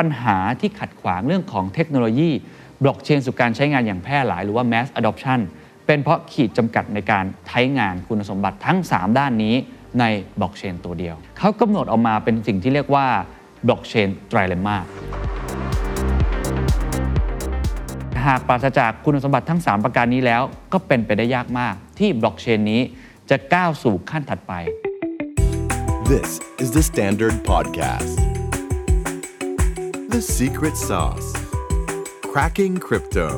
ปัญหาที่ขัดขวางเรื่องของเทคโนโลยีบล็อกเชนสู่การใช้งานอย่างแพร่หลายหรือว่า mass adoption เป็นเพราะขีดจำกัดในการใช้งานคุณสมบัติทั้ง 3 ด้านนี้ในบล็อกเชนตัวเดียว เขากำหนดออกมาเป็นสิ่งที่เรียกว่าบล็อกเชนไตรเลมาหากปราศจากคุณสมบัติทั้ง 3 ประการนี้แล้ว ก็เป็นไปได้ยากมาก ที่บล็อกเชนนี้จะก้าวสู่ขั้นถัดไป This is the Standard Podcast. The Secret Sauce. Cracking Crypto.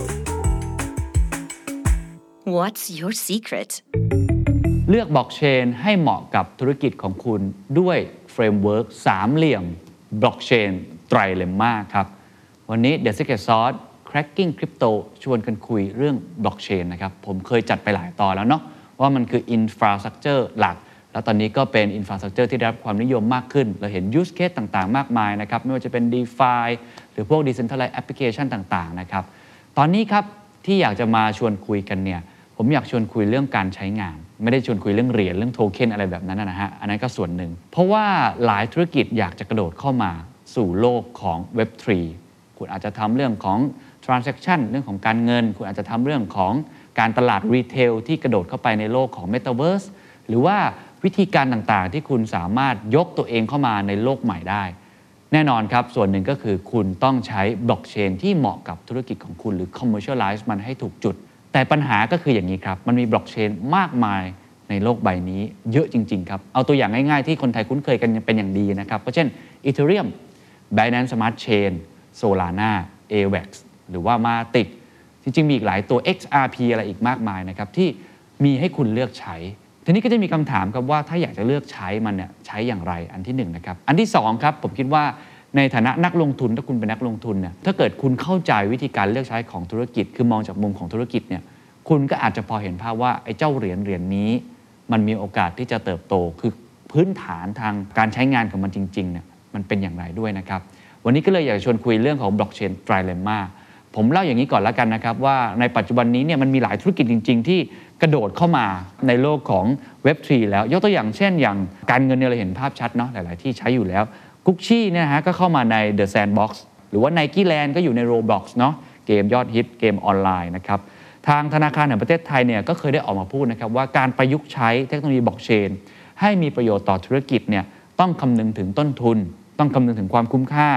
What's your secret? เลือกบล็อกเชนให้เหมาะกับธุรกิจของคุณด้วย framework สามเหลี่ยม Blockchain Trilemma ครับ วันนี้ The Secret Sauce Cracking Crypto ชวนกันคุยเรื่องบล็อกเชนนะครับ ผมเคยจัดไปหลายตอนแล้วเนาะว่ามันคือ infrastructure หลัก แล้วตอนนี้ก็เป็น infrastructure ที่ได้รับความนิยมมากขึ้น เราเห็น use case ต่างๆ มากมายนะครับ ไม่ว่าจะเป็น DeFi หรือพวก Decentralized Application ต่างๆ นะครับ ตอนนี้ครับที่อยากจะมาชวนคุยกันเนี่ย ผมอยากชวนคุยเรื่องการใช้งาน ไม่ได้ชวนคุยเรื่องเหรียญเรื่องโทเค็นอะไรแบบนั้นนะฮะ อันนั้นก็ส่วนหนึ่ง เพราะว่าหลายธุรกิจอยากจะกระโดดเข้ามาสู่โลกของ Web3 คุณอาจจะทำเรื่องของ transaction เรื่องของการเงิน คุณอาจจะทำเรื่องของการตลาดรีเทลที่กระโดดเข้าไปในโลกของ Metaverse หรือว่า วิธีการต่างๆ ที่คุณสามารถยกตัวเองเข้ามาในโลกใหม่ได้ แน่นอนครับ ส่วนหนึ่งก็คือคุณต้องใช้บล็อกเชนที่เหมาะกับธุรกิจของคุณหรือ commercialize มันให้ถูกจุด แต่ปัญหาก็คืออย่างนี้ครับ มันมีบล็อกเชนมากมายในโลกใบนี้เยอะจริง ๆ ครับ เอาตัวอย่างง่าย ๆ ที่คนไทยคุ้นเคยกันเป็นอย่างดีนะครับ ก็เช่น Ethereum Binance Smart Chain Solana AVAX หรือว่า Matic จริง ๆ มีอีกหลายตัว XRP อะไรอีกมากมายนะครับที่มีให้คุณเลือกใช้ ทีนี้ก็จะมีคำถามครับว่าถ้าอยากจะเลือกใช้มันเนี่ยใช้อย่างไรอันที่1นนะครับอันที่2ครับผมคิดว่าในฐานะนักลงทุนถ้าคุณเป็นนักลงทุนเนี่ยถ้าเกิดคุณเข้าใจวิธีการเลือกใช้ของธุรกิจ คือมองจากมุมของธุรกิจเนี่ยคุณก็อาจจะพอเห็นภาพว่าไอ้เจ้าเหรียญเหรียญนี้ มันมีโอกาสที่จะเติบโต คือพื้นฐานทางการใช้งานของมันจริงๆเนี่ยมันเป็นอย่างไรด้วยนะครับวันนี้ก็เลยอยากชวนคุยเรื่องของบล็อกเชนไตรเลม่าผมเล่าอย่างนี้ก่อนแล้วกันนะครับว่าในปัจจุบันนี้เนี่ยมันมีหลายธุรกิจจริง ๆ ที่ กระโดดเข้ามาในโลกของ Web3 แล้ว ยกตัวอย่างเช่นอย่างการเงินเนี่ยเราเห็นภาพชัดเนาะหลาย ๆ ที่ใช้อยู่แล้วกุ๊กชี่เนี่ยฮะก็เข้ามาใน The Sandbox หรือว่า Nike Land ก็อยู่ใน Roblox เนาะเกมยอดฮิตเกมออนไลน์นะครับทางธนาคารแห่งประเทศไทยเนี่ยก็เคยได้ออกมาพูดนะครับว่าการประยุกต์ใช้เทคโนโลยีบล็อกเชนให้มีประโยชน์ต่อธุรกิจเนี่ยต้องคำนึงถึงต้นทุน ต้องคำนึงถึงความคุ้มค่า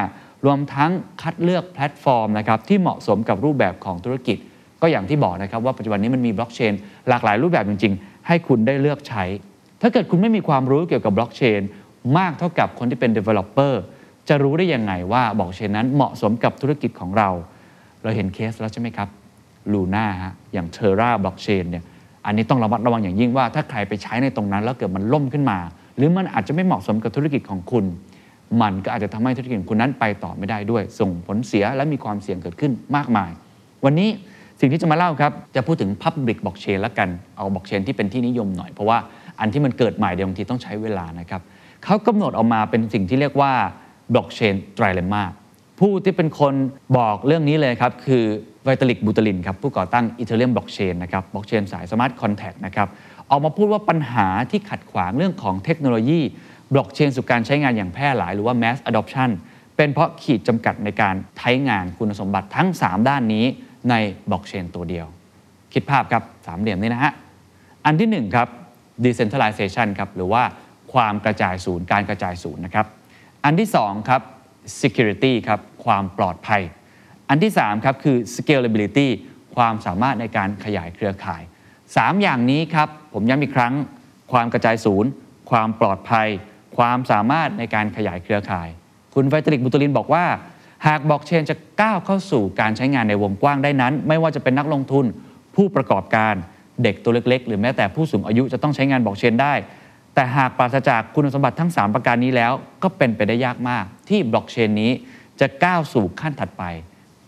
รวมทั้งคัดเลือกแพลตฟอร์มนะครับที่เหมาะสมกับรูปแบบของธุรกิจ ก็อย่างที่บอกนะครับว่าปัจจุบันนี้มันมีบล็อกเชนหลากหลายรูปแบบจริง ๆ ให้คุณได้เลือกใช้ ถ้าเกิดคุณไม่มีความรู้เกี่ยวกับบล็อกเชนมากเท่ากับคนที่เป็น developer จะรู้ได้ยังไงว่าบล็อกเชนนั้นเหมาะสมกับธุรกิจของเรา เราเห็นเคสแล้วใช่ไหมครับลูน่าฮะอย่างเทอร่าบล็อกเชนเนี่ยอันนี้ต้องระมัดระวังอย่างยิ่งว่าถ้าใครไปใช้ในตรงนั้น แล้วเกิดมันล่มขึ้นมา หรือมันอาจจะไม่เหมาะสมกับธุรกิจของคุณ มันก็อาจจะทำให้ธุรกิจคุณนั้นไปต่อไม่ได้ด้วย ส่งผลเสียและมีความเสี่ยงเกิดขึ้นมากมาย วันนี้ สิ่งที่จะมาเล่าครับ จะพูดถึง Public Blockchain ล้วกันเอาบล็อกเชนที่เป็นที่นิยมหน่อย เพราะว่าอันที่มันเกิดใหม่เดี๋ยวบางทีต้องใช้เวลานะครับเขากำหนดออกมาเป็นสิ่งที่เรียกว่าBlockchain Trilemma ผู้ที่เป็นคนบอกเรื่องนี้เลยครับ คือวิตาลิกบูเทอรินครับผู้ก่อตั้งอีเธอเรียมบล็อกเชนนะครับบล็อกเชนสาย smart contract นะครับออกมาพูดว่าปัญหาที่ขัดขวางเรื่องของเทคโนโลยีบล็อกเชนสู่การใช้งานอย่างแพร่หลายหรือว่า mass adoption เป็นเพราะขีดจำกัดในการใช้งานคุณสมบัติทั้ง 3 ด้านนี้ ในบล็อกเชนตัวเดียว คิดภาพครับสามเหลี่ยมนี้นะฮะ อันที่1ครับ decentralization ครับหรือว่าความกระจายศูนย์การกระจายศูนย์นะครับ อันที่2ครับ security ครับความปลอดภัย อันที่3ครับคือ scalability ความสามารถในการขยายเครือข่าย 3 อย่างนี้ครับ ผมย้ำอีกครั้ง ความกระจายศูนย์ ความปลอดภัย ความสามารถในการขยายเครือข่าย คุณไวตลิกบุตลินบอกว่า หากบล็อกเชนจะก้าวเข้าสู่การใช้งานในวงกว้างได้นั้น ไม่ว่าจะเป็นนักลงทุนผู้ประกอบการเด็กตัวเล็ก ๆ หรือแม้แต่ผู้สูงอายุจะต้องใช้งานบล็อกเชนได้ แต่หากปราศจากคุณสมบัติทั้ง 3 ประการนี้แล้ว ก็เป็นไปได้ยากมาก ที่บล็อกเชนนี้จะก้าวสู่ขั้นถัดไป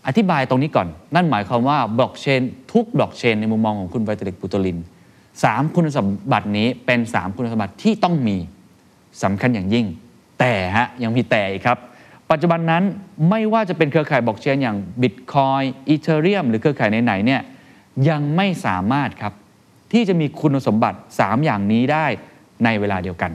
อธิบายตรงนี้ก่อน นั่นหมายความว่าบล็อกเชนทุกบล็อกเชนในมุมมองของคุณวิตาลิกบูเทอรินสามคุณสมบัตินี้เป็น 3 คุณสมบัติที่ต้องมีสำคัญอย่างยิ่ง แต่ฮะยังมีแต่อีกครับ ปัจจุบันนั้นไม่ว่าจะเป็นเครือข่ายบล็อกเชนอย่าง Bitcoin Ethereum หรือเครือข่ายไหนๆเนี่ยยังไม่สามารถครับ ที่จะมีคุณสมบัติ 3 อย่างนี้ได้ในเวลาเดียวกัน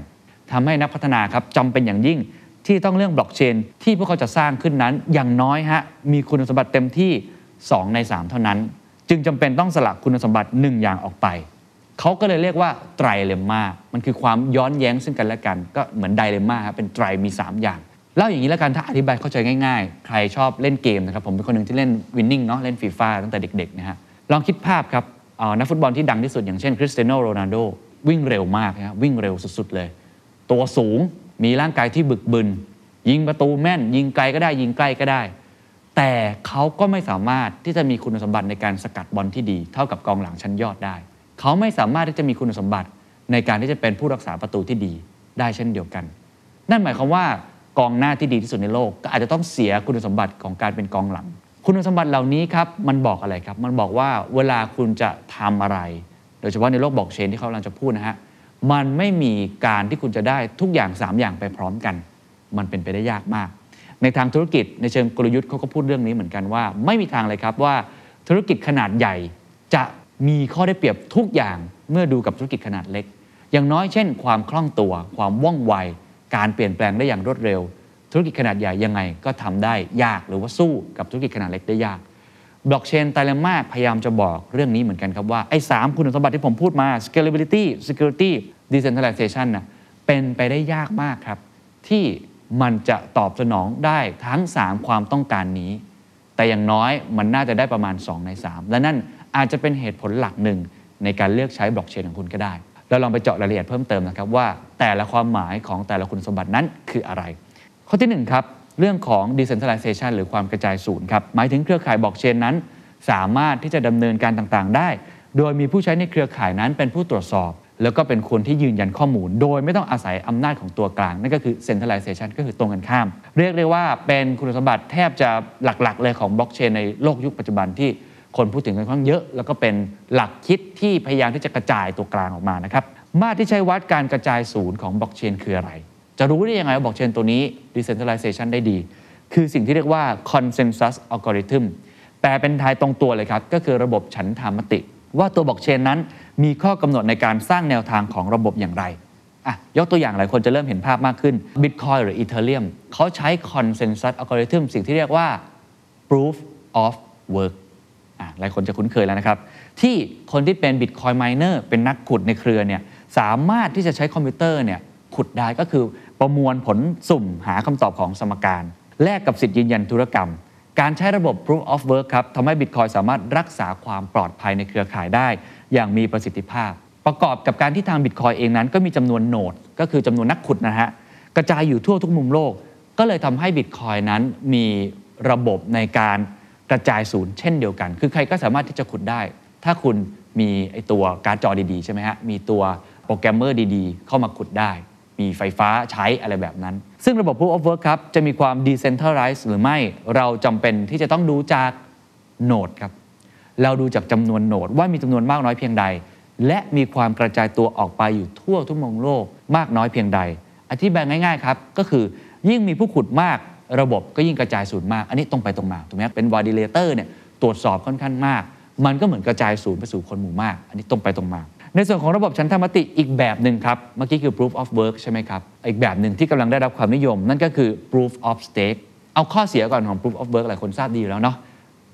ทำให้นักพัฒนาครับจำเป็นอย่างยิ่งที่ต้องเรื่องบล็อกเชนที่พวกเขาจะสร้างขึ้นนั้น อย่างน้อยฮะมีคุณสมบัติเต็มที่ 2 ใน 3 เท่านั้น จึงจำเป็นต้องสละคุณสมบัติ 1 อย่างออกไป เขาก็เลยเรียกว่าไตรเลมมามันคือความย้อนแย้งซึ่งกันและกัน ก็เหมือนไดเลมมาครับเป็นไตรมี 3 อย่าง เล่าอย่างนี้แล้วกันถ้าอธิบายเข้าใจง่ายๆ ใครชอบเล่นเกมนะครับ ผมเป็นคนหนึ่งที่เล่นวินนิ่งเนาะเล่นฟีฟ่าตั้งแต่เด็กๆนะฮะลองคิดภาพครับนักฟุตบอลที่ดังที่สุดอย่างเช่นคริสเตียโนโรนัลโดวิ่งเร็วมากนะฮะวิ่งเร็วสุดๆเลย ตัวสูงมีร่างกายที่บึกบึน ยิงประตูแม่น ยิงไกลก็ได้ยิงใกล้ก็ได้ แต่เขาก็ไม่สามารถที่จะมีคุณสมบัติในการสกัดบอลที่ดี เท่ากับกองหลังชั้นยอดได้ เขาไม่สามารถที่จะมีคุณสมบัติในการที่จะเป็นผู้รักษาประตูที่ดีได้เช่นเดียวกัน นั่นหมายความว่า กองหน้าที่ดีที่สุดในโลก ก็อาจจะต้องเสียคุณสมบัติของการเป็นกองหลัง คุณสมบัติเหล่านี้ครับมันบอกอะไรครับ มันบอกว่าเวลาคุณจะทำอะไร โดยเฉพาะในโลกบอกเชนที่เขากำลังจะพูดนะฮะมันไม่มีการที่คุณจะได้ทุกอย่าง 3 อย่างไปพร้อมกัน มันเป็นไปได้ยากมาก ในทางธุรกิจในเชิงกลยุทธ์เขาก็พูดเรื่องนี้เหมือนกันว่า ไม่มีทางเลยครับว่าธุรกิจขนาดใหญ่จะมีข้อได้เปรียบทุกอย่างเมื่อดูกับธุรกิจขนาดเล็ก อย่างน้อยเช่น ความคล่องตัว ความว่องไว การเปลี่ยนแปลงได้อย่างรวดเร็ว ธุรกิจขนาดใหญ่ยังไงก็ทำได้ยากหรือว่าสู้กับธุรกิจขนาดเล็กได้ยากบล็อกเชนไตรเลม่าพยายามจะบอกเรื่องนี้เหมือนกันครับว่า ไอ้สามคุณสมบัติที่ผมพูดมา scalability security decentralization นะเป็นไปได้ยากมากครับ ที่มันจะตอบสนองได้ทั้ง 3 ความต้องการนี้ แต่อย่างน้อยมันน่าจะได้ประมาณ 2 ใน 3 และนั่นอาจจะเป็นเหตุผลหลักหนึ่งในการเลือกใช้บล็อกเชนของคุณก็ได้ เราลองไปเจาะรายละเอียดเพิ่มเติมนะครับว่าแต่ละความหมายของแต่ละคุณสมบัตินั้นคืออะไร ข้อที่1ครับเรื่องของ decentralization หรือความกระจายศูนย์ครับหมายถึงเครือข่ายบล็อกเชนนั้น สามารถที่จะดำเนินการต่างๆ ได้ โดยมีผู้ใช้ในเครือข่ายนั้นเป็นผู้ตรวจสอบ แล้วก็เป็นคนที่ยืนยันข้อมูล โดยไม่ต้องอาศัยอำนาจของตัวกลาง นั่นก็คือ centralization ก็คือตรงกันข้าม เรียกได้ว่าเป็นคุณสมบัติแทบจะหลักๆ เลยของบล็อกเชนในโลกยุคปัจจุบันที่ คนพูดถึงกันค่อนข้างเยอะ แล้วก็เป็นหลักคิดที่พยายามที่จะกระจายตัวกลางออกมานะครับมาตรที่ใช้วัดการกระจายศูนย์ของบล็อกเชนคืออะไร จะรู้ได้ยังไงว่าบล็อกเชนตัวนี้ decentralization ได้ดี คือสิ่งที่เรียกว่า consensus algorithm แปลเป็นไทยตรงตัวเลยครับ ก็คือระบบฉันทามติ ว่าตัวบล็อกเชนนั้นมีข้อกำหนดในการสร้างแนวทางของระบบอย่างไรอะยกตัวอย่างหลายคนจะเริ่มเห็นภาพมากขึ้น Bitcoin หรือ Ethereum เขาใช้ consensus algorithm สิ่งที่เรียกว่า proof of work หลายคนจะคุ้นเคยแล้วนะครับ ที่คนที่เป็น Bitcoin miner เป็นนักขุดในเครือเนี่ยสามารถที่จะใช้คอมพิวเตอร์เนี่ยขุดได้ก็คือประมวลผลสุ่มหาคำตอบของสมการ แลกกับสิทธิ์ยืนยันธุรกรรม การใช้ระบบ proof of work ครับทำให้ Bitcoin สามารถรักษาความปลอดภัยในเครือข่ายได้ อย่างมีประสิทธิภาพ ประกอบกับการที่ทาง Bitcoin เองนั้น ก็มีจำนวนโนด ก็คือจำนวนนักขุดนะฮะกระจายอยู่ทั่วทุกมุมโลก ก็เลยทำให้ Bitcoin นั้นมีระบบในการ กระจายศูนย์เช่นเดียวกัน คือใครก็สามารถที่จะขุดได้ ถ้าคุณมีไอตัวการ์ดจอดีๆ ใช่ไหมฮะ มีตัวโปรแกรมเมอร์ดีๆ เข้ามาขุดได้ มีไฟฟ้าใช้อะไรแบบนั้น ซึ่งระบบ Proof of Work ครับ จะมีความ decentralized หรือไม่ เราจำเป็นที่จะต้องดูจากโนดครับ เราดูจากจำนวนโนดว่ามีจำนวนมากน้อยเพียงใด และมีความกระจายตัวออกไปอยู่ทั่วทุกมุมโลกมากน้อยเพียงใด อธิบายง่ายๆครับ ก็คือยิ่งมีผู้ขุดมาก ระบบก็ยิ่งกระจายศูนย์มาก อันนี้ตรงไปตรงมาถูกไหมเป็น validator เนี่ยตรวจสอบค่อนข้างมาก มันก็เหมือนกระจายศูนย์ไปสู่คนหมู่มาก อันนี้ตรงไปตรงมา ในส่วนของระบบชั้นธรรมติอีกแบบหนึ่งครับ เมื่อกี้คือ proof of work ใช่ไหมครับ อีกแบบหนึ่งที่กำลังได้รับความนิยม นั่นก็คือ proof of stake เอาข้อเสียก่อนของ proof of work หลายคนทราบดีอยู่แล้วเนาะ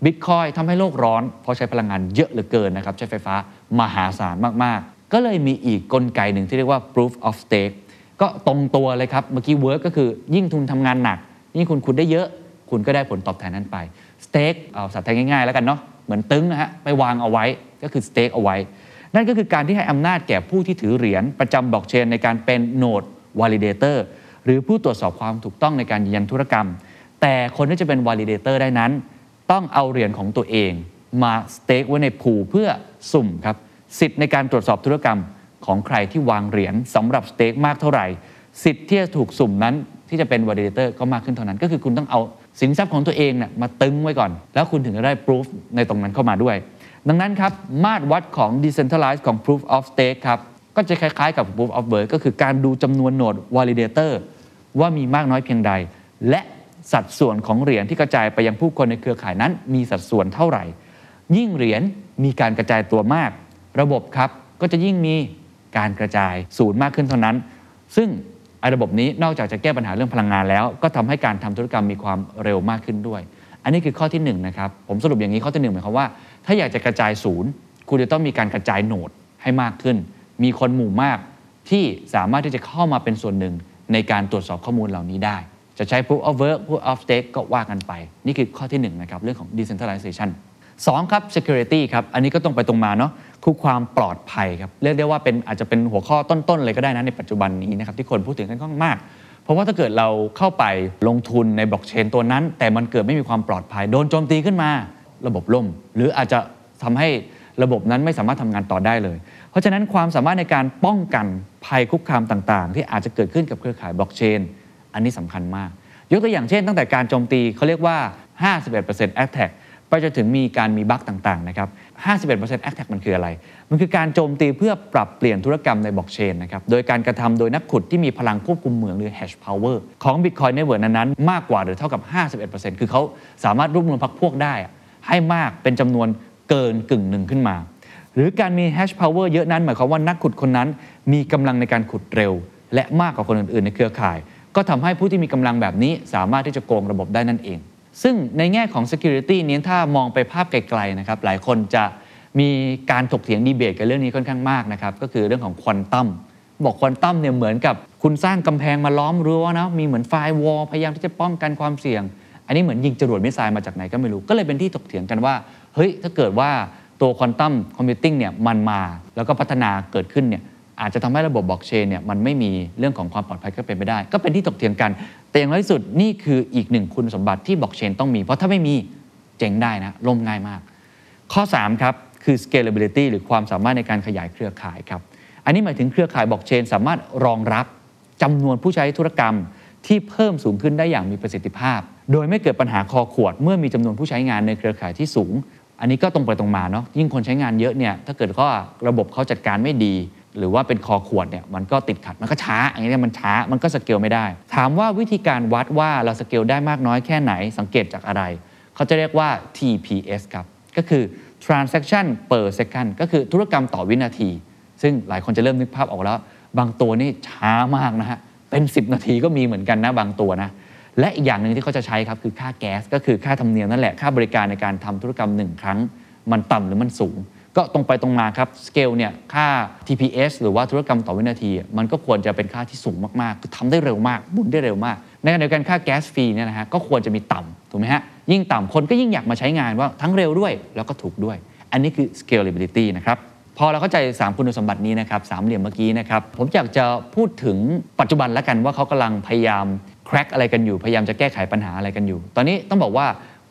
บิตคอยทำให้โลกร้อนเพราะใช้พลังงานเยอะเหลือเกินนะครับใช้ไฟฟ้ามหาศาลมากๆ ก็เลยมีอีกกลไกหนึ่งที่เรียกว่า proof of stake ก็ตรงตัวเลยครับ เมื่อกี้ work ก็คือยิ่งทุนทำงานหนัก ยิ่งคุณขุดได้เยอะ คุณก็ได้ผลตอบแทนนั้นไป stake เอาสัตว์ไทยง่ายๆแล้วกันเนาะเหมือนตึ้งนะฮะไปวางเอาไว้ก็คือ stake เอาไว้ นั่นก็คือการที่ให้อำนาจแก่ผู้ที่ถือเหรียญประจำบล็อกเชนในการเป็นโนด validator หรือผู้ตรวจสอบความถูกต้องในการยืนยันธุรกรรม แต่คนที่จะเป็น validator ได้นั้น ต้องเอาเหรียญของตัวเองมาสเต็กไว้ในผูเพื่อสุ่มครับสิทธิ์ในการตรวจสอบธุรกรรมของใครที่วางเหรียญสำหรับสเต็กมากเท่าไหร่ สิทธิ์ที่จะถูกสุ่มนั้น ที่จะเป็น validator ก็มากขึ้นเท่านั้น ก็คือคุณต้องเอาสินทรัพย์ของตัวเองเนี่ยมาตึงไว้ก่อน แล้วคุณถึงจะได้ proof ในตรงนั้นเข้ามาด้วย ดังนั้นครับ มาตรวัดของ decentralized ของ proof of stake ครับ ก็จะคล้ายๆกับ proof of work ก็คือการดูจำนวนโนด validator ว่ามีมากน้อยเพียงใด และสัดส่วนของเหรียญที่กระจายไปยังผู้คนในเครือข่ายนั้น มีสัดส่วนเท่าไหร่ ยิ่งเหรียญมีการกระจายตัวมาก ระบบครับก็จะยิ่งมีการกระจายศูนย์มากขึ้นเท่านั้น ซึ่ง ไอ้ระบบนี้นอกจากจะแก้ปัญหาเรื่องพลังงานแล้ว ก็ทำให้การทำธุรกรรมมีความเร็วมากขึ้นด้วย อันนี้คือข้อที่1นนะครับผมสรุปอย่างนี้ข้อที่1หมายความว่า ถ้าอยากจะกระจายศูนย์ คุณจะต้องมีการกระจายโหนดให้มากขึ้น มีคนหมู่มากที่สามารถที่จะเข้ามาเป็นส่วนหนึ่งในการตรวจสอบข้อมูลเหล่านี้ได้ จะใช้ proof of work proof of stake ก็ว่ากันไป นี่คือข้อที่1นะครับเรื่องของ decentralization 2ครับ security ครับ อันนี้ก็ตรงไปตรงมาเนาะคือความปลอดภัยครับ เรียกได้ว่าเป็นอาจจะเป็นหัวข้อต้น ๆ เลยก็ได้นะในปัจจุบันนี้นะครับที่คนพูดถึงกันค่อนมาก เพราะว่าถ้าเกิดเราเข้าไปลงทุนในบล็อกเชนตัวนั้น แต่มันเกิดไม่มีความปลอดภัย โดนโจมตีขึ้นมา ระบบล่ม หรืออาจจะทำให้ระบบนั้นไม่สามารถทำงานต่อได้เลย เพราะฉะนั้นความสามารถในการป้องกันภัยคุกคามต่างๆ ที่อาจจะเกิดขึ้นกับเครือข่ายบล็อกเชน อันนี้สำคัญมาก ยกตัวอย่างเช่น ตั้งแต่การโจมตีเขาเรียกว่า 51% attack ไปจนถึงมีการมีบั๊กต่างๆนะครับ 51% attack มันคืออะไร มันคือการโจมตีเพื่อปรับเปลี่ยนธุรกรรมในบล็อกเชนนะครับ โดยการกระทำโดยนักขุดที่มีพลังควบคุมเหมืองหรือ hash power ของ Bitcoin Network นั้นๆ มากกว่าหรือเท่ากับ 51%คือเขาสามารถรวบรวมพรรคพวกได้ ให้มากเป็นจำนวนเกินกึ่งหนึ่งขึ้นมา หรือการมี hash power เยอะนั้น หมายความว่านักขุดคนนั้น มีกำลังในการขุดเร็ว และมากกว่าคนอื่นๆ ในเครือข่าย ก็ทำให้ผู้ที่มีกำลังแบบนี้สามารถที่จะโกงระบบได้นั่นเอง ซึ่งในแง่ของ security นี้ถ้ามองไปภาพไกลๆนะครับหลายคนจะมีการถกเถียงดีเบตกันเรื่องนี้ค่อนข้างมากนะครับก็คือเรื่องของควอนตัมบอกควอนตัมเนี่ยเหมือนกับคุณสร้างกำแพงมาล้อมรั้วนะมีเหมือน firewall พยายามที่จะป้องกันความเสี่ยง อันนี้เหมือนยิงจรวด missile มาจากไหนก็ไม่รู้ก็เลยเป็นที่ถกเถียงกันว่าเฮ้ยถ้าเกิดว่าตัว quantum computing เนี่ยมันมา แล้วก็พัฒนาเกิดขึ้นเนี่ย อาจจะทำให้ระบบบล็อกเชนเนี่ยมันไม่มีเรื่องของความปลอดภัยก็เป็นไปได้ ก็เป็นที่ถกเถียงกัน แต่อย่างน้อยสุดนี่คืออีกหนึ่งคุณสมบัติที่บล็อกเชนต้องมี เพราะถ้าไม่มีเจ๊งได้นะล่มง่ายมาก ข้อ 3 ครับ คือ scalability หรือความสามารถในการขยายเครือข่ายครับ อันนี้หมายถึงเครือข่ายบล็อกเชนสามารถรองรับจำนวนผู้ใช้ธุรกรรมที่เพิ่มสูงขึ้นได้อย่างมีประสิทธิภาพ โดยไม่เกิดปัญหาคอขวด เมื่อมีจำนวนผู้ใช้งานในเครือข่ายที่สูง อันนี้ก็ตรงไปตรงมาเนาะยิ่งคนใช้งานเยอะเนี่ยถ้าเกิดก็ระบบเขาจัดการไม่ดี หรือว่าเป็นคอขวดเนี่ยมันก็ติดขัดมันก็ช้าอย่างนี้ยมันช้ามันก็สเกลไม่ได้ ถามว่าวิธีการวัดว่าเราสเกลได้มากน้อยแค่ไหนสังเกตจากอะไร เขาจะเรียกว่า TPS ครับ ก็คือ transaction per second ก็คือธุรกรรมต่อวินาที ซึ่งหลายคนจะเริ่มนึกภาพออกแล้ว บางตัวนี่ช้ามากนะฮะเป็น 10 นาทีก็มีเหมือนกันนะบางตัวนะและอีกอย่างหนึ่งที่เขาจะใช้ครับคือค่าแก๊สก็คือค่าธรรมเนียมนั่นแหละค่าบริการในการทำธุรกรรมหนึ่งครั้ง มันต่ำหรือมันสูง ก็ตรงไปตรงมาครับสเกลเนี่ยค่า TPS หรือว่าธุรกรรมต่อวินาที มันก็ควรจะเป็นค่าที่สูงมากๆ คือทำได้เร็วมากหมุนได้เร็วมาก ในขณะเดียวกันค่าแก๊สฟรีเนี่ยนะฮะก็ควรจะมีต่ำถูกไหมฮะยิ่งต่ำคนก็ยิ่งอยากมาใช้งานว่าทั้งเร็วด้วยแล้วก็ถูกด้วย อันนี้คือ scalability นะครับพอเราเข้าใจ 3 คุณสมบัตินี้นะครับสามเหลี่ยมเมื่อกี้นะครับผมอยากจะพูดถึงปัจจุบันแล้วกันว่าเขากำลังพยายาม crack อะไรกันอยู่พยายามจะแก้ไขปัญหาอะไรกันอยู่ ตอนนี้ต้องบอกว่า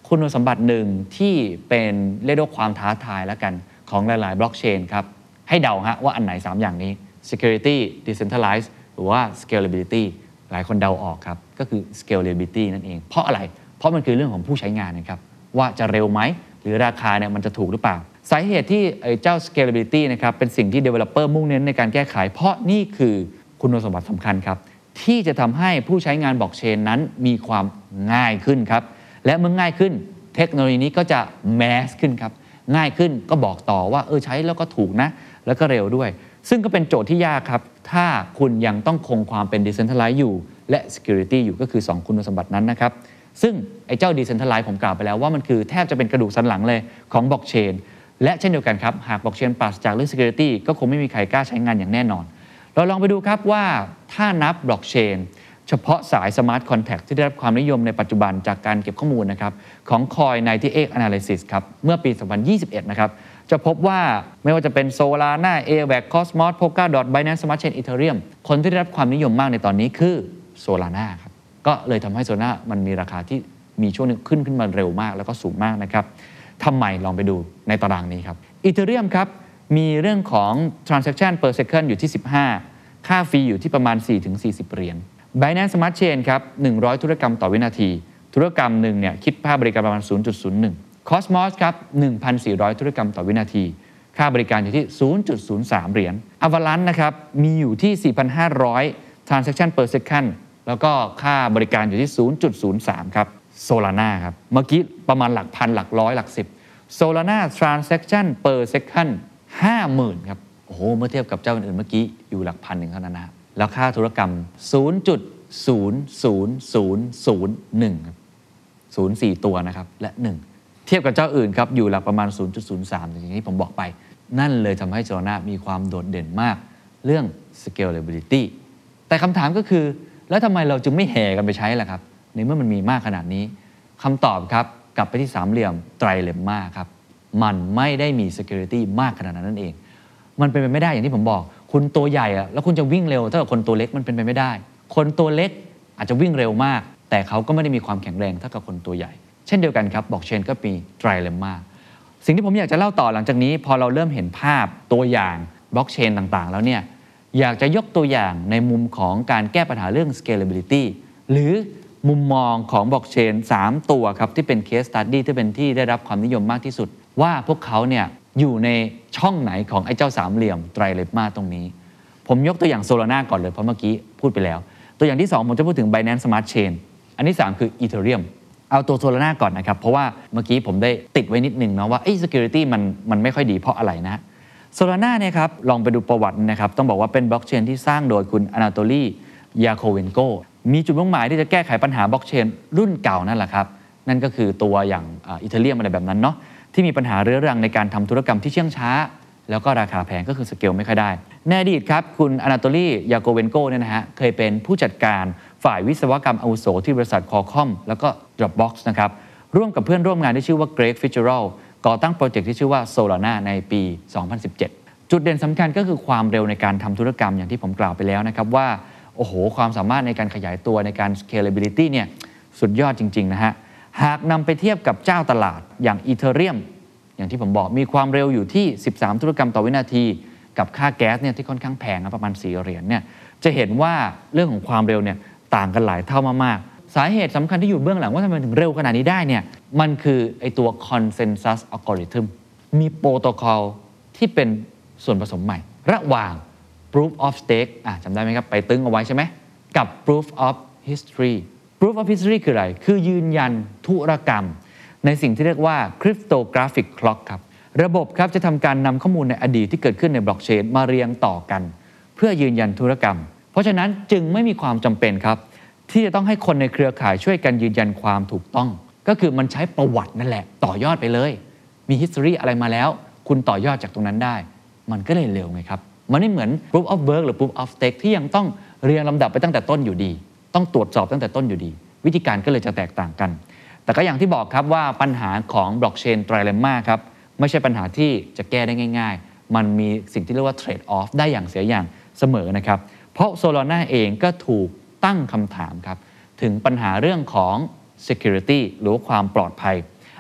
คุณสมบัติหนึ่งที่เป็นเรียกว่าความท้าทายแล้วกัน ของหลาย ๆ บล็อกเชนครับ ให้เดาฮะว่าอันไหน 3 อย่างนี้ security decentralized หรือว่า scalability หลายคนเดาออกครับ ก็คือ scalability นั่นเอง เพราะอะไร เพราะมันคือเรื่องของผู้ใช้งานนะครับ ว่าจะเร็วไหม หรือราคาเนี่ยมันจะถูกหรือเปล่า สาเหตุที่เจ้า scalability นะครับ เป็นสิ่งที่ developer มุ่งเน้นในการแก้ไข เพราะนี่คือคุณสมบัติสำคัญครับ ที่จะทำให้ผู้ใช้งานบล็อกเชนนั้นมีความง่ายขึ้นครับ และเมื่อง่ายขึ้น เทคโนโลยีนี้ก็จะแมสขึ้นครับ ง่ายขึ้นก็บอกต่อว่าเออใช้แล้วก็ถูกนะ แล้วก็เร็วด้วย ซึ่งก็เป็นโจทย์ที่ยากครับ ถ้าคุณยังต้องคงความเป็น decentralized อยู่ และ security อยู่ก็คือ 2 คุณสมบัตินั้นนะครับ ซึ่งไอ้เจ้า decentralized ผมกล่าวไปแล้วว่ามันคือแทบจะเป็นกระดูกสันหลังเลยของบล็อกเชนและเช่นเดียวกันครับ หากบล็อกเชนปราศจากเรื่อง security ก็คงไม่มีใครกล้าใช้งานอย่างแน่นอน เราลองไปดูครับว่าถ้านับบล็อกเชน เฉพาะสาย Smart Contract ที่ได้รับความนิยมในปัจจุบันจากการเก็บข้อมูลนะครับของ Coin 98 Analysis ครับเมื่อปี 2021 นะครับจะพบว่าไม่ว่าจะเป็น Solana, AVAX, Cosmos, Polkadot, Binance Smart Chain, Ethereum คนที่ได้รับความนิยมมากในตอนนี้คือ Solana ครับก็เลยทำให้ Solana มันมีราคาที่มีช่วงหนึงขึ้นขึ้นมาเร็วมาก แล้วก็สูงมากนะครับทำไมลองไปดูในตารางนี้ครับ Ethereum ครับมีเรื่องของ transaction per second อยู่ที่ 15 ค่าฟรีอยู่ที่ประมาณ 4-40 เหรียญ Binance Smart Chain ครับ 100 ธุรกรรมต่อวินาที ธุรกรรมหนึ่งเนี่ยคิดค่าบริการประมาณ 0.01 Cosmos ครับ 1,400 ธุรกรรมต่อวินาที ค่าบริการอยู่ที่ 0.03 เหรียญ Avalanche นะครับ มีอยู่ที่ 4,500 transaction per second แล้วก็ค่าบริการอยู่ที่ 0.03 ครับ Solana ครับ เมื่อกี้ประมาณหลักพันหลักร้อยหลักสิบ Solana transaction per second 50,000 ครับ โอ้โห เมื่อเทียบกับเจ้าอื่นๆเมื่อกี้อยู่หลักพันหนึ่งเท่านั้นนะ แล้วค่าธุรกรรม 0.00001ครับ04 ตัวนะครับ และ 1 เทียบกับเจ้าอื่นครับอยู่หลักประมาณ 0.03 อย่างที่ผมบอกไป นั่นเลยทำให้โซลาร่ามีความโดดเด่นมาก เรื่อง scalability แต่คำถามก็คือ แล้วทำไมเราจึงไม่แห่กันไปใช้ล่ะครับ ในเมื่อมันมีมากขนาดนี้คำตอบครับกลับไปที่สามเหลี่ยมไตรเลมมาครับ มันไม่ได้มี security มากขนาดนั้นนั่นเอง มันเป็นไปไม่ได้อย่างที่ผมบอก คุณตัวใหญ่อะแล้วคุณจะวิ่งเร็วเท่ากับคนตัวเล็กมันเป็นไปไม่ได้ คนตัวเล็กอาจจะวิ่งเร็วมาก แต่เขาก็ไม่ได้มีความแข็งแรงเท่ากับคนตัวใหญ่ เช่นเดียวกันครับบอกเชนก็มีไตรเลมมาสิ่งที่ผมอยากจะเล่าต่อหลังจากนี้ พอเราเริ่มเห็นภาพตัวอย่างบล็อกเชนต่างๆ แล้วเนี่ยอยากจะยกตัวอย่างในมุมของการแก้ปัญหาเรื่อง scalability หรือมุมมองของบล็อกเชน 3 ตัวครับ ที่เป็น case study ที่เป็นที่ได้รับความนิยมมากที่สุด ว่าพวกเขาเนี่ยอยู่ใน ช่องไหนของไอ้เจ้าสามเหลี่ยม trilemma ตรงนี้ ผมยกตัวอย่าง Solana ก่อนเลย เพราะเมื่อกี้พูดไปแล้ว ตัวอย่างที่ 2 ผมจะพูดถึง Binance Smart Chain อันที่ 3 คือ Ethereum เอาตัว Solana ก่อนนะครับ เพราะว่าเมื่อกี้ผมได้ติดไว้นิดนึงเนาะว่าไอ้ security มันมันไม่ค่อยดีเพราะอะไรนะ Solana เนี่ยครับลองไปดูประวัตินะครับต้องบอกว่าเป็นบล็อกเชนที่สร้างโดยคุณอนาโตลียาโคเวนโกมีจุดมุ่งหมายที่จะแก้ไขปัญหาบล็อกเชนรุ่นเก่านั่นแหละครับนั่นก็คือตัวอย่าง Ethereum อะไรแบบนั้นเนาะ ที่มีปัญหาเรื้อรังในการทำธุรกรรมที่เชื่องช้า แล้วก็ราคาแพงก็คือสเกลไม่ค่อยได้ในอดีตครับ คุณอนาโตลียาโคเวนโกเนี่ยนะฮะเคยเป็นผู้จัดการฝ่ายวิศวกรรมอาวุโสที่บริษัท Qualcomm แล้วก็ Dropbox นะครับร่วมกับเพื่อนร่วมงานที่ชื่อว่า Greg Fitzgerald ก่อตั้งโปรเจกต์ที่ชื่อว่า Solana ในปี 2017 จุดเด่นสำคัญก็คือความเร็วในการทำธุรกรรมอย่างที่ผมกล่าวไปแล้วนะครับว่า โอ้โห ความสามารถในการขยายตัวในการ scalability เนี่ยสุดยอดจริง ๆ นะฮะ หากนำไปเทียบกับเจ้าตลาดอย่าง Ethereum อย่างที่ผมบอกมีความเร็วอยู่ที่ 13 ธุรกรรมต่อวินาที กับค่าแก๊สเนี่ยที่ค่อนข้างแพงนะประมาณ 4 เหรียญเนี่ยจะเห็นว่าเรื่องของความเร็วเนี่ยต่างกันหลายเท่ามากๆ สาเหตุสำคัญที่อยู่เบื้องหลังว่าทำไมถึงเร็วขนาดนี้ได้เนี่ยมันคือไอตัว consensus algorithm มีโปรโตคอลที่เป็นส่วนผสมใหม่ ระหว่าง proof of stake อะจำได้ไหมครับ ไปตึงเอาไว้ใช่ไหมกับ proof of history proof of history คืออะไร คือยืนยันธุรกรรม ในสิ่งที่เรียกว่า cryptographic clock ครับ ระบบครับจะทำการนำข้อมูลในอดีตที่เกิดขึ้นในบล็อกเชนมาเรียงต่อกัน เพื่อยืนยันธุรกรรม เพราะฉะนั้นจึงไม่มีความจำเป็นครับ ที่จะต้องให้คนในเครือข่ายช่วยกันยืนยันความถูกต้อง ก็คือมันใช้ประวัตินั่นแหละ ต่อยอดไปเลย มี history อะไรมาแล้ว คุณต่อยอดจากตรงนั้นได้ มันก็เลยเร็วไงครับมันไม่เหมือน proof of work หรือ proof of stake ที่ยังต้องเรียงลำดับไปตั้งแต่ต้นอยู่ดี ต้องตรวจสอบตั้งแต่ต้นอยู่ดี วิธีการก็เลยจะแตกต่างกัน แต่ก็อย่างที่บอกครับว่าปัญหาของบล็อกเชนไตรเลมมาครับไม่ใช่ปัญหาที่จะแก้ได้ง่าย ๆ มันมีสิ่งที่เรียกว่าเทรดออฟได้อย่างเสียอย่างเสมอนะครับเพราะโซลาร่าเองก็ถูกตั้งคำถามครับถึงปัญหาเรื่องของ security หรือว่าความปลอดภัย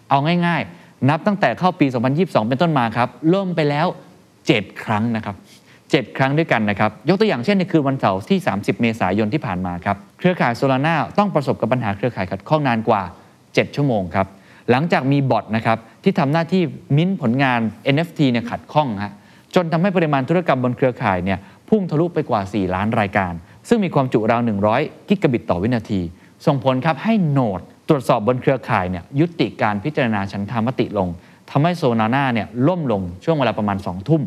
เอาง่ายๆ นับตั้งแต่เข้าปี 2022 เป็นต้นมาครับล่มไปแล้ว 7 ครั้งนะครับ 7 ครั้งด้วยกันนะครับ ยกตัวอย่างเช่นในคืนวันเสาร์ที่ 30 เมษายนที่ผ่านมาครับ เครือข่ายโซลาร่าต้องประสบกับปัญหาเครือข่ายขัดข้องนานกว่า 7 ชั่วโมงครับ หลังจากมีบอทนะครับที่ทำหน้าที่มิ้นผลงาน NFT เนี่ยขัดข้องฮะจนทำให้ปริมาณธุรกรรมบนเครือข่ายเนี่ยพุ่งทะลุไปกว่า 4 ล้านรายการ ซึ่งมีความจุราว 100 กิกะบิตต่อวินาที ส่งผลครับให้โนดตรวจสอบบนเครือข่ายเนี่ยยุติการพิจารณาฉันทามติลงทำให้โซนาน่าเนี่ยล่มลงช่วงเวลาประมาณ 2 ทุ่ม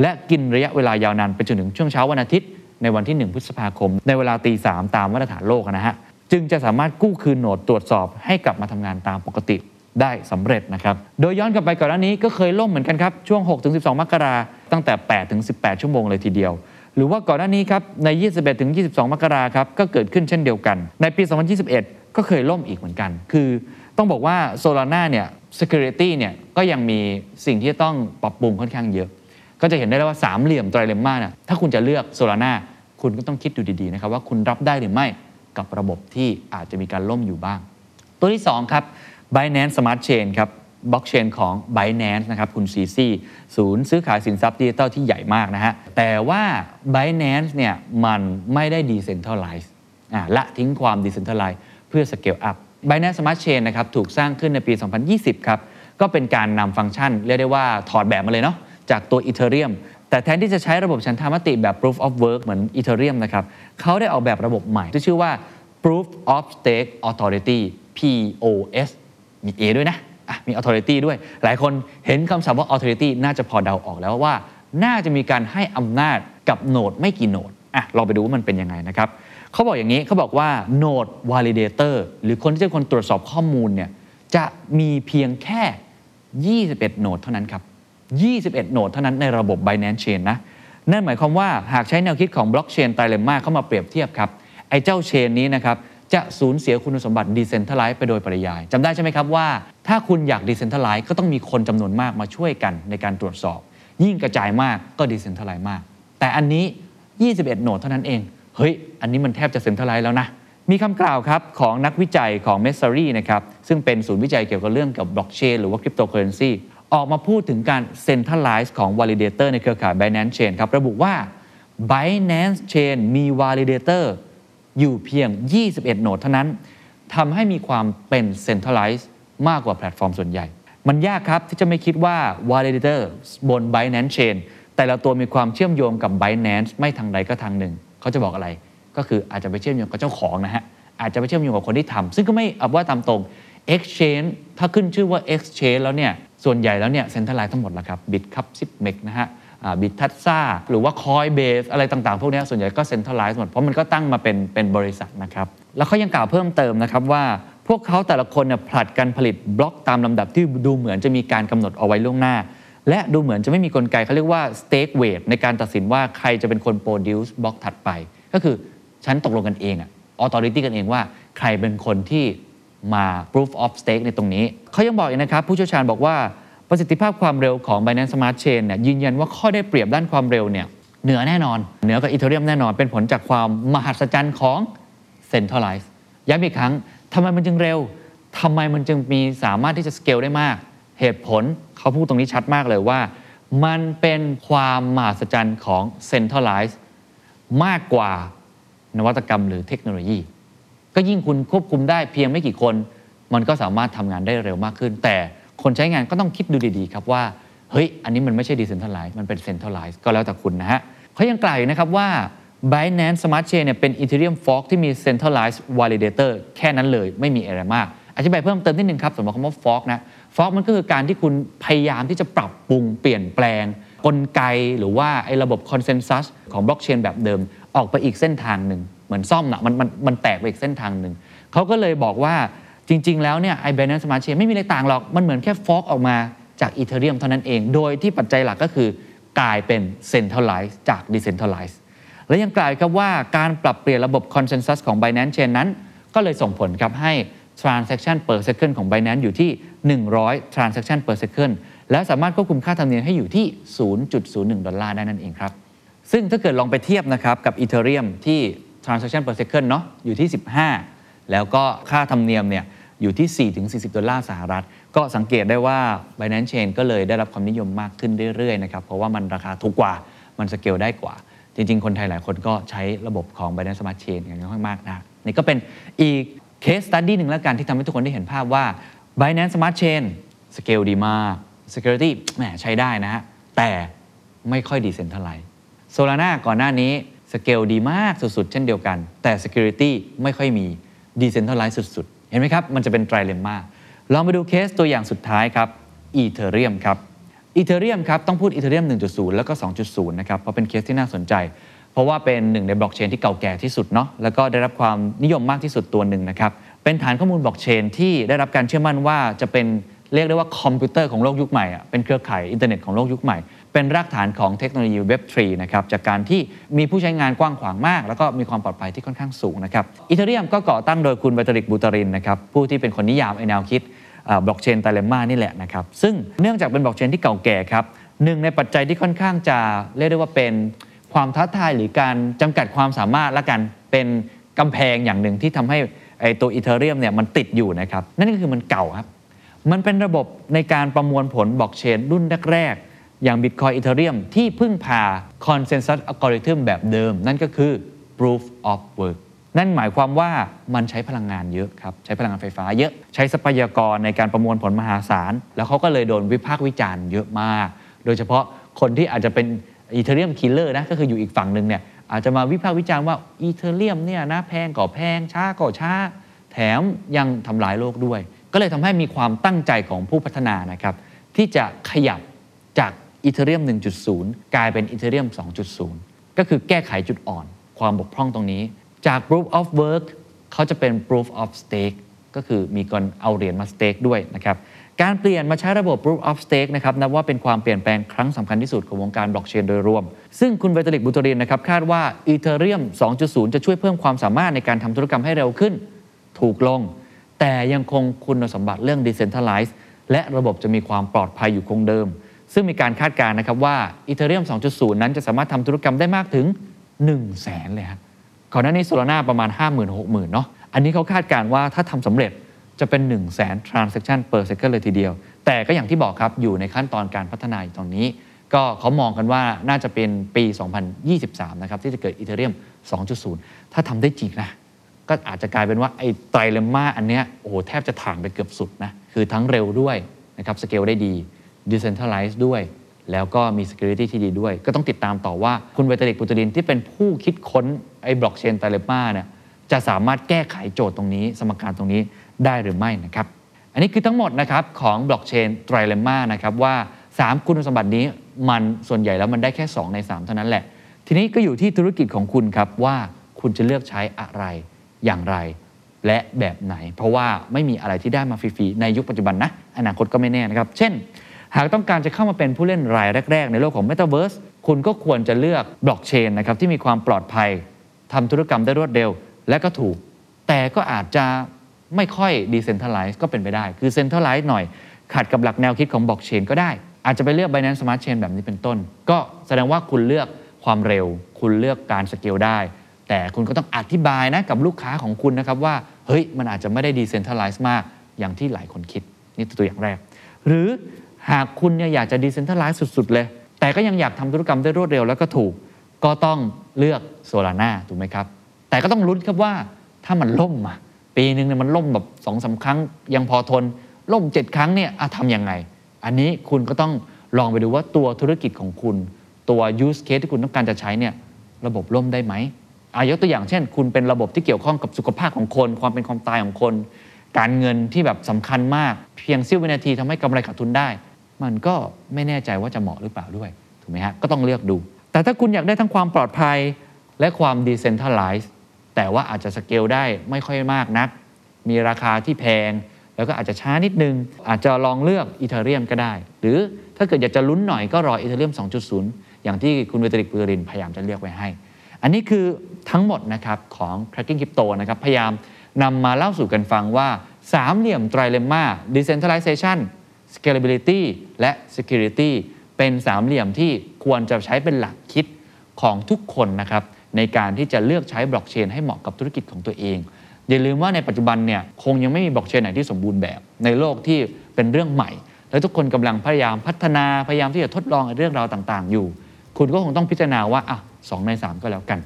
และกินระยะเวลายาวนานไปจนถึงช่วงเช้าวันอาทิตย์ ในวันที่ 1 พฤษภาคม ในเวลาตีสามตามมาตรฐานโลกนะฮะ จึงจะสามารถกู้คืนโหนดตรวจสอบให้กลับมาทำงานตามปกติได้สำเร็จนะครับ โดยย้อนกลับไปก่อนหน้านี้ก็เคยล่มเหมือนกันครับ ช่วง 6-12 มกราตั้งแต่ 8-18 ชั่วโมงเลยทีเดียว หรือว่าก่อนหน้านี้ครับ ใน 21-22 มกราครับ ก็เกิดขึ้นเช่นเดียวกัน ในปี 2021 ก็เคยล่มอีกเหมือนกัน คือต้องบอกว่าโซลาร่าเนี่ย security เนี่ยก็ยังมีสิ่งที่ต้องปรับปรุงค่อนข้างเยอะ ก็จะเห็นได้เลยว่าสามเหลี่ยมไตรเลมมาเนี่ยถ้าคุณจะเลือกโซลาร่าคุณก็ต้องคิดดูดีๆนะครับว่าคุณรับได้หรือไม่กับระบบที่อาจจะมีการล่มอยู่บ้าง ตัวที่ 2 ครับ Binance Smart Chain ครับบล็อกเชนของ Binance นะครับคุณซีซีศูนย์ซื้อขายสินทรัพย์ดิจิตอลที่ใหญ่มากนะฮะ แต่ว่า Binance เนี่ยมันไม่ได้ decentralize ละทิ้งความ decentralize เพื่อ scale up Binance Smart Chain นะครับถูกสร้างขึ้นในปี 2020 ครับ ก็เป็นการนำฟังก์ชัน เรียกได้ว่าถอดแบบมาเลยเนาะ จากตัว Ethereum แต่แทนที่จะใช้ระบบฉันทามติแบบ proof of work เหมือน Ethereum นะครับเขาได้ออกแบบระบบใหม่ที่ชื่อว่า proof of stake authority POS มี A ด้วยนะะมี authority ด้วย หลายคนเห็นคำศัพท์ว่า authority น่าจะพอเดาออกแล้วว่า น่าจะมีการให้อำนาจกับโหนดไม่กี่โหนดอะลองไปดูว่ามันเป็นยังไงนะครับเขาบอกอย่างนี้เขาบอกว่า Node Validator หรือคนที่จะเป็นคนตรวจสอบข้อมูลเนี่ยจะมีเพียงแค่ 21 โนดเท่านั้นครับ 21 โหนดเท่านั้นในระบบ Binance Chain นะ นั่นหมายความว่าหากใช้แนวคิดของบล็อกเชนไตรเลม่าเข้ามาเปรียบเทียบครับ ไอ้เจ้า chain นี้นะครับจะสูญเสียคุณสมบัติ decentralize ไปโดยปริยายจำได้ใช่ไหมครับว่า ถ้าคุณอยาก decentralize ก็ต้องมีคนจำนวนมากมาช่วยกันในการตรวจสอบ ยิ่งกระจายมากก็ decentralize มาก แต่อันนี้ 21 node เท่านั้นเอง เฮ้ย อันนี้มันแทบจะ centralize แล้วนะ มีคำกล่าวครับของนักวิจัยของ Messari นะครับซึ่งเป็นศูนย์วิจัยเกี่ยวกับเรื่องกับบล็อกเชนหรือว่าคริปโตเคอเรนซี ออกมาพูดถึงการ centralize ของ validator ในเครือข่าย Binance Chain ครับ ระบุว่า Binance Chain มี validator อยู่เพียง 21 node เท่านั้นทำให้มีความเป็น centralize มากกว่าแพลตฟอร์มส่วนใหญ่ มันยากครับที่จะไม่คิดว่า validator บน Binance Chain แต่ละตัวมีความเชื่อมโยงกับ Binance ไม่ทางใดก็ทางหนึ่ง เขาจะบอกอะไร ก็คืออาจจะไปเชื่อมโยงกับเจ้าของนะฮะ อาจจะไปเชื่อมโยงกับคนที่ทำซึ่งก็ไม่เอาว่าตามตรง Exchange ถ้าขึ้นชื่อว่า Exchange แล้วเนี่ย ส่วนใหญ่แล้วเนี่ย centralize ทั้งหมดแล้วครับ Bitkub Zipmex นะฮะบิตทัตซ่าหรือว่าคอยเบสอะไรต่างๆ พวกนี้ส่วนใหญ่ก็เซ็นทรัลไลซ์หมด เพราะมันก็ตั้งมาเป็นเป็นบริษัทนะครับ แล้วเขายังกล่าวเพิ่มเติมนะครับว่าพวกเขาแต่ละคนเนี่ยผลัดกันผลิตบล็อกตามลำดับที่ดูเหมือนจะมีการกำหนดเอาไว้ล่วงหน้า และดูเหมือนจะไม่มีกลไกเขาเรียกว่า stake weight ในการตัดสินว่าใครจะเป็นคน produce บล็อกถัดไป ก็คือฉันตกลงกันเองอะ authority กันเองว่าใครเป็นคนที่ มา proof of stake ในตรงนี้ เขายังบอกอีกนะครับ ผู้เชี่ยวชาญบอกว่าประสิทธิภาพความเร็วของ Binance Smart Chain เนี่ยยืนยันว่าข้อได้เปรียบด้านความเร็วเนี่ยเหนือแน่นอน เหนือกว่าอีเทเรียมแน่นอน เป็นผลจากความมหัศจรรย์ของ Centralize ย้ำอีกครั้งทำไมมันจึงเร็วทำไมมันจึงมีสามารถที่จะสเกลได้มาก เหตุผลเขาพูดตรงนี้ชัดมากเลยว่า มันเป็นความมหัศจรรย์ของ Centralize มากกว่านวัตกรรมหรือเทคโนโลยี ก็ยิ่งคุณควบคุมได้เพียงไม่กี่คน มันก็สามารถทำงานได้เร็วมากขึ้น แต่คนใช้งานก็ต้องคิดดูดีๆครับว่าเฮ้ยอันนี้มันไม่ใช่ decentralized มันเป็น centralized ก็แล้วแต่คุณนะฮะเขายังกล่าวอีกนะครับว่า Binance Smart Chain เนี่ยเป็น Ethereum fork ที่มี centralized validator แค่นั้นเลยไม่มีอะไรมากอธิบายเพิ่มเติมนิดนึงครับสำหรับคำว่า fork นะ fork มันก็คือการที่คุณพยายามที่จะปรับปรุงเปลี่ยนแปลง กลไกหรือว่าไอ้ระบบ consensus ของบล็อกเชนแบบเดิม ออกไปอีกเส้นทางหนึ่ง เหมือนซ่อมนะมันมันมันแตกไปอีกเส้นทางหนึ่งเขาก็เลยบอกว่าจริง ๆ แล้วเนี่ยไอ้ Binance Smart Chain ไม่มีอะไรต่างหรอก มันเหมือนแค่ฟอกออกมาจาก Ethereum เท่านั้นเอง โดยที่ปัจจัยหลักก็คือกลายเป็น Centralized จาก Decentralized และยังกล่าวครับว่าการปรับเปลี่ยนระบบ Consensus ของ Binance Chain นั้น ก็เลยส่งผลครับให้ transaction per second ของ Binance อยู่ที่ 100 transaction per second และสามารถควบคุมค่าธรรมเนียมให้อยู่ที่ 0.01 ดอลลาร์ได้นั่นเองครับ ซึ่งถ้าเกิดลองไปเทียบนะครับกับ Ethereum ที่ transaction per second เนาะอยู่ที่ 15 แล้วก็ค่าธรรมเนียมเนี่ยอยู่ที่ 4-40 ดอลลาร์สหรัฐ ก็สังเกตได้ว่า Binance Chain ก็เลยได้รับความนิยมมากขึ้นเรื่อยๆนะครับเพราะว่ามันราคาถูกกว่ามันสเกลได้กว่า จริง ๆ คนไทยหลายคนก็ใช้ระบบของ Binance Smart Chain กันค่อนข้างมากนะนี่ก็เป็นอีก case study หนึ่งแล้วกันที่ทำให้ทุกคนได้เห็นภาพว่า Binance Smart Chain scale ดีมาก Security แหมใช้ได้นะฮะแต่ไม่ค่อย decentralize Solana ก่อนหน้านี้ สเกลดีมากสุดๆ เช่นเดียวกัน แต่ Security ไม่ค่อยมี decentralize สุดๆ เห็นไหมครับ มันจะเป็น trilemma ลองไปดูเคสตัวอย่างสุดท้ายครับ Ethereum ครับ Ethereum ครับต้องพูด Ethereum 1.0 แล้วก็ 2.0 นะครับ เพราะเป็นเคสที่น่าสนใจ เพราะว่าเป็นหนึ่งในบล็อกเชนที่เก่าแก่ที่สุดเนาะแล้วก็ได้รับความนิยมมากที่สุดตัวหนึ่งนะครับ เป็นฐานข้อมูลบล็อกเชนที่ได้รับการเชื่อมั่นว่าจะเป็นเรียกได้ว่าคอมพิวเตอร์ของโลกยุคใหม่อะเป็นเครือข่ายอินเทอร์เน็ตของโลกยุคใหม่ เป็นรากฐานของเทคโนโลยี Web3 นะครับจากการที่มีผู้ใช้งานกว้างขวางมาก แล้วก็มีความปลอดภัยที่ค่อนข้างสูงนะครับ Ethereum ก็ก่อตั้งโดยคุณ Vitalik Buterin นะครับผู้ที่เป็นคนนิยามไอ้แนวคิดบล็อกเชน trilemma นี่แหละนะครับซึ่งเนื่องจากเป็นบล็อกเชนที่เก่าแก่ครับหนึ่งในปัจจัยที่ค่อนข้างจะเรียกได้ว่าเป็นความท้าทายหรือการจำกัดความสามารถละกันเป็นกำแพงอย่างหนึ่งที่ทำให้ไอตัวอีเทเรียมเนี่ยมันติดอยู่นะครับนั่นก็คือมันเก่าครับ มันเป็นระบบในการประมวลผลบล็อกเชนรุ่นแรก อย่าง Bitcoin Ethereum ที่พึ่งพา Consensus Algorithm แบบเดิม นั่นก็คือ Proof of Work นั่นหมายความว่ามันใช้พลังงานเยอะครับ ใช้พลังงานไฟฟ้าเยอะใช้ทรัพยากรในการประมวลผลมหาศาล แล้วเขาก็เลยโดนวิพากษ์วิจารณ์เยอะมาก โดยเฉพาะคนที่อาจจะเป็น Ethereum Killer นะก็คืออยู่อีกฝั่งหนึ่งเนี่ยอาจจะมาวิพากษ์วิจารณ์ว่า Ethereum เนี่ยนะแพงก็แพงช้าก็ช้า แถมยังทำลายโลกด้วย ก็เลยทำให้มีความตั้งใจของผู้พัฒนานะครับที่จะขยับจาก อีเทเรียม 1.0 กลายเป็นอีเทเรียม 2.0 ก็คือแก้ไขจุดอ่อน ความบกพร่องตรงนี้ จาก proof of work เขาจะเป็น proof of stake ก็คือมีการเอาเหรียญมา stake ด้วยนะครับการเปลี่ยนมาใช้ระบบ proof of stake นะครับนับว่าเป็นความเปลี่ยนแปลงครั้งสำคัญที่สุดของวงการบล็อกเชนโดยรวม ซึ่งคุณเวตลิกบุตรินนะครับคาดว่า Ethereum 2.0 จะช่วยเพิ่มความสามารถในการทำธุรกรรมให้เร็วขึ้น ถูกลง แต่ยังคงคุณสมบัติเรื่อง decentralized และระบบจะมีความปลอดภัยอยู่คงเดิม ซึ่งมีการคาดการณ์นะครับว่า Ethereum 2.0 นั้นจะสามารถทำธุรกรรมได้มากถึง 1 0 0 0 0แสนเลยครับก่อนหน้านี้โซลาร่าประมาณ 50,000 60,000 เนาะอันนี้เขาคาดการณ์ว่าถ้าทำสำเร็จจะเป็น 1 0 0 0 0แสน transaction per second เลยทีเดียว แต่ก็อย่างที่บอกครับอยู่ในขั้นตอนการพัฒนาอยู่ตอนนี้ ก็เขามองกันว่าน่าจะเป็นปี 2023 นะครับที่จะเกิด Ethereum 2.0 ถ้าทำได้จริงนะก็อาจจะกลายเป็นว่าไอ้ไตรเลมมาอันเนี้ยโอ้โหแทบจะถ่างไปเกือบสุดนะคือทั้งเร็วด้วยนะครับสเกลได้ดี decentralized ด้วย แล้วก็มี security ที่ดีด้วย ก็ต้องติดตามต่อว่าคุณเวตาลิกปุตรินที่เป็นผู้คิดค้นไอ้บล็อกเชนไตรเลมมาเนี่ยจะสามารถแก้ไขโจทย์ตรงนี้ สมการตรงนี้ได้หรือไม่นะครับ อันนี้คือทั้งหมดนะครับของบล็อกเชนไตรเลมมานะครับว่า 3 คุณสมบัตินี้มันส่วนใหญ่แล้วมันได้แค่ 2 ใน 3 เท่านั้นแหละ ทีนี้ก็อยู่ที่ธุรกิจของคุณครับว่าคุณจะเลือกใช้อะไรอย่างไร และแบบไหน เพราะว่าไม่มีอะไรที่ได้มาฟรีๆในยุคปัจจุบันนะอนาคตก็ไม่แน่นะครับ เช่น หากต้องการจะเข้ามาเป็นผู้เล่นรายแรก ๆ ในโลกของ Metaverse คุณก็ควรจะเลือกบล็อกเชนนะครับที่มีความปลอดภัยทำธุรกรรมได้รวดเร็ว และก็ถูก แต่ก็อาจจะไม่ค่อย decentralized ก็เป็นไปได้ คือ centralized หน่อย ขัดกับหลักแนวคิดของบล็อกเชนก็ได้ อาจจะไปเลือก Binance Smart Chain แบบนี้เป็นต้น ก็แสดงว่าคุณเลือกความเร็ว คุณเลือกการสเกลได้ แต่คุณก็ต้องอธิบายนะกับลูกค้าของคุณนะครับว่า เฮ้ย มันอาจจะไม่ได้ decentralized มากอย่างที่หลายคนคิด นี่ตัวอย่างแรก หรือ หากคุณเนี่ยอยากจะ decentralized สุด ๆ เลย แต่ก็ยังอยากทำธุรกรรมได้รวดเร็วแล้วก็ถูก ก็ต้องเลือก Solana ถูกไหมครับ แต่ก็ต้องลุ้นครับว่าถ้ามันล่มมาปีหนึ่งเนี่ยมันล่มแบบสองสาครั้ง ยังพอทน ล่ม 7 ครั้งเนี่ยอะทำยังไง อันนี้คุณก็ต้องลองไปดูว่าตัวธุรกิจของคุณ ตัว use case ที่คุณต้องการจะใช้เนี่ยระบบล่มได้ไหมอายกตัวอย่างเช่น คุณเป็นระบบที่เกี่ยวข้องกับสุขภาพของคน ความเป็นความตายของคน การเงินที่แบบสำคัญมาก เพียงเสี้ยววินาทีทำให้กำไรขาดทุนได้ มันก็ไม่แน่ใจว่าจะเหมาะหรือเปล่าด้วยถูกไหมฮะก็ต้องเลือกดู แต่ถ้าคุณอยากได้ทั้งความปลอดภัยและความ decentralized แต่ว่าอาจจะสเกลได้ไม่ค่อยมากนัก มีราคาที่แพง แล้วก็อาจจะช้านิดนึง อาจจะลองเลือกอีเทเรียมก็ได้ หรือถ้าเกิดอยากจะลุ้นหน่อยก็รออีเทเรียม 2.0 อย่างที่คุณเวตริกปูรินพยายามจะเลือกไว้ให้ อันนี้คือทั้งหมดนะครับของ Cracking Crypto นะครับพยายามนำมาเล่าสู่กันฟังว่าสามเหลี่ยมไตรเลมมา decentralization scalability และ security เป็นสามเหลี่ยมที่ควรจะใช้เป็นหลักคิดของทุกคนนะครับในการที่จะเลือกใช้บล็อกเชนให้เหมาะกับธุรกิจของตัวเอง อย่าลืมว่าในปัจจุบันเนี่ยคงยังไม่มีบล็อกเชนไหนที่สมบูรณ์แบบ ในโลกที่เป็นเรื่องใหม่ และทุกคนกำลังพยายามพัฒนาพยายามที่จะทดลองเรื่องราวต่างๆ อยู่ คุณก็คงต้องพิจารณาว่าอะสองใน 3 ก็แล้วกัน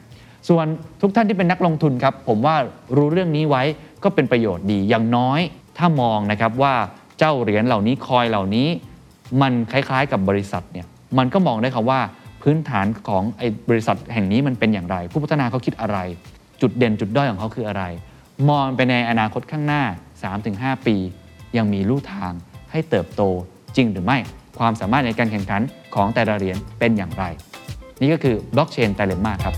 ส่วนทุกท่านที่เป็นนักลงทุนครับผมว่ารู้เรื่องนี้ไว้ก็เป็นประโยชน์ดีอย่างน้อย ถ้ามองนะครับว่า เจ้าเหรียญเหล่านี้คอยเหล่านี้ มันคล้ายๆ กับบริษัทเนี่ยมันก็มองได้ครับว่าพื้นฐานของไอ้บริษัทแห่งนี้มันเป็นอย่างไร ผู้พัฒนาเขาคิดอะไร จุดเด่นจุดด้อยของเขาคืออะไร มองไปในอนาคตข้างหน้า 3-5 ปี ยังมีลู่ทางให้เติบโตจริงหรือไม่ ความสามารถในการแข่งขันของแต่ละเหรียญเป็นอย่างไร นี่ก็คือบล็อกเชน trilemma ครับ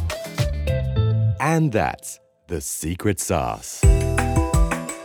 And that's the secret sauce.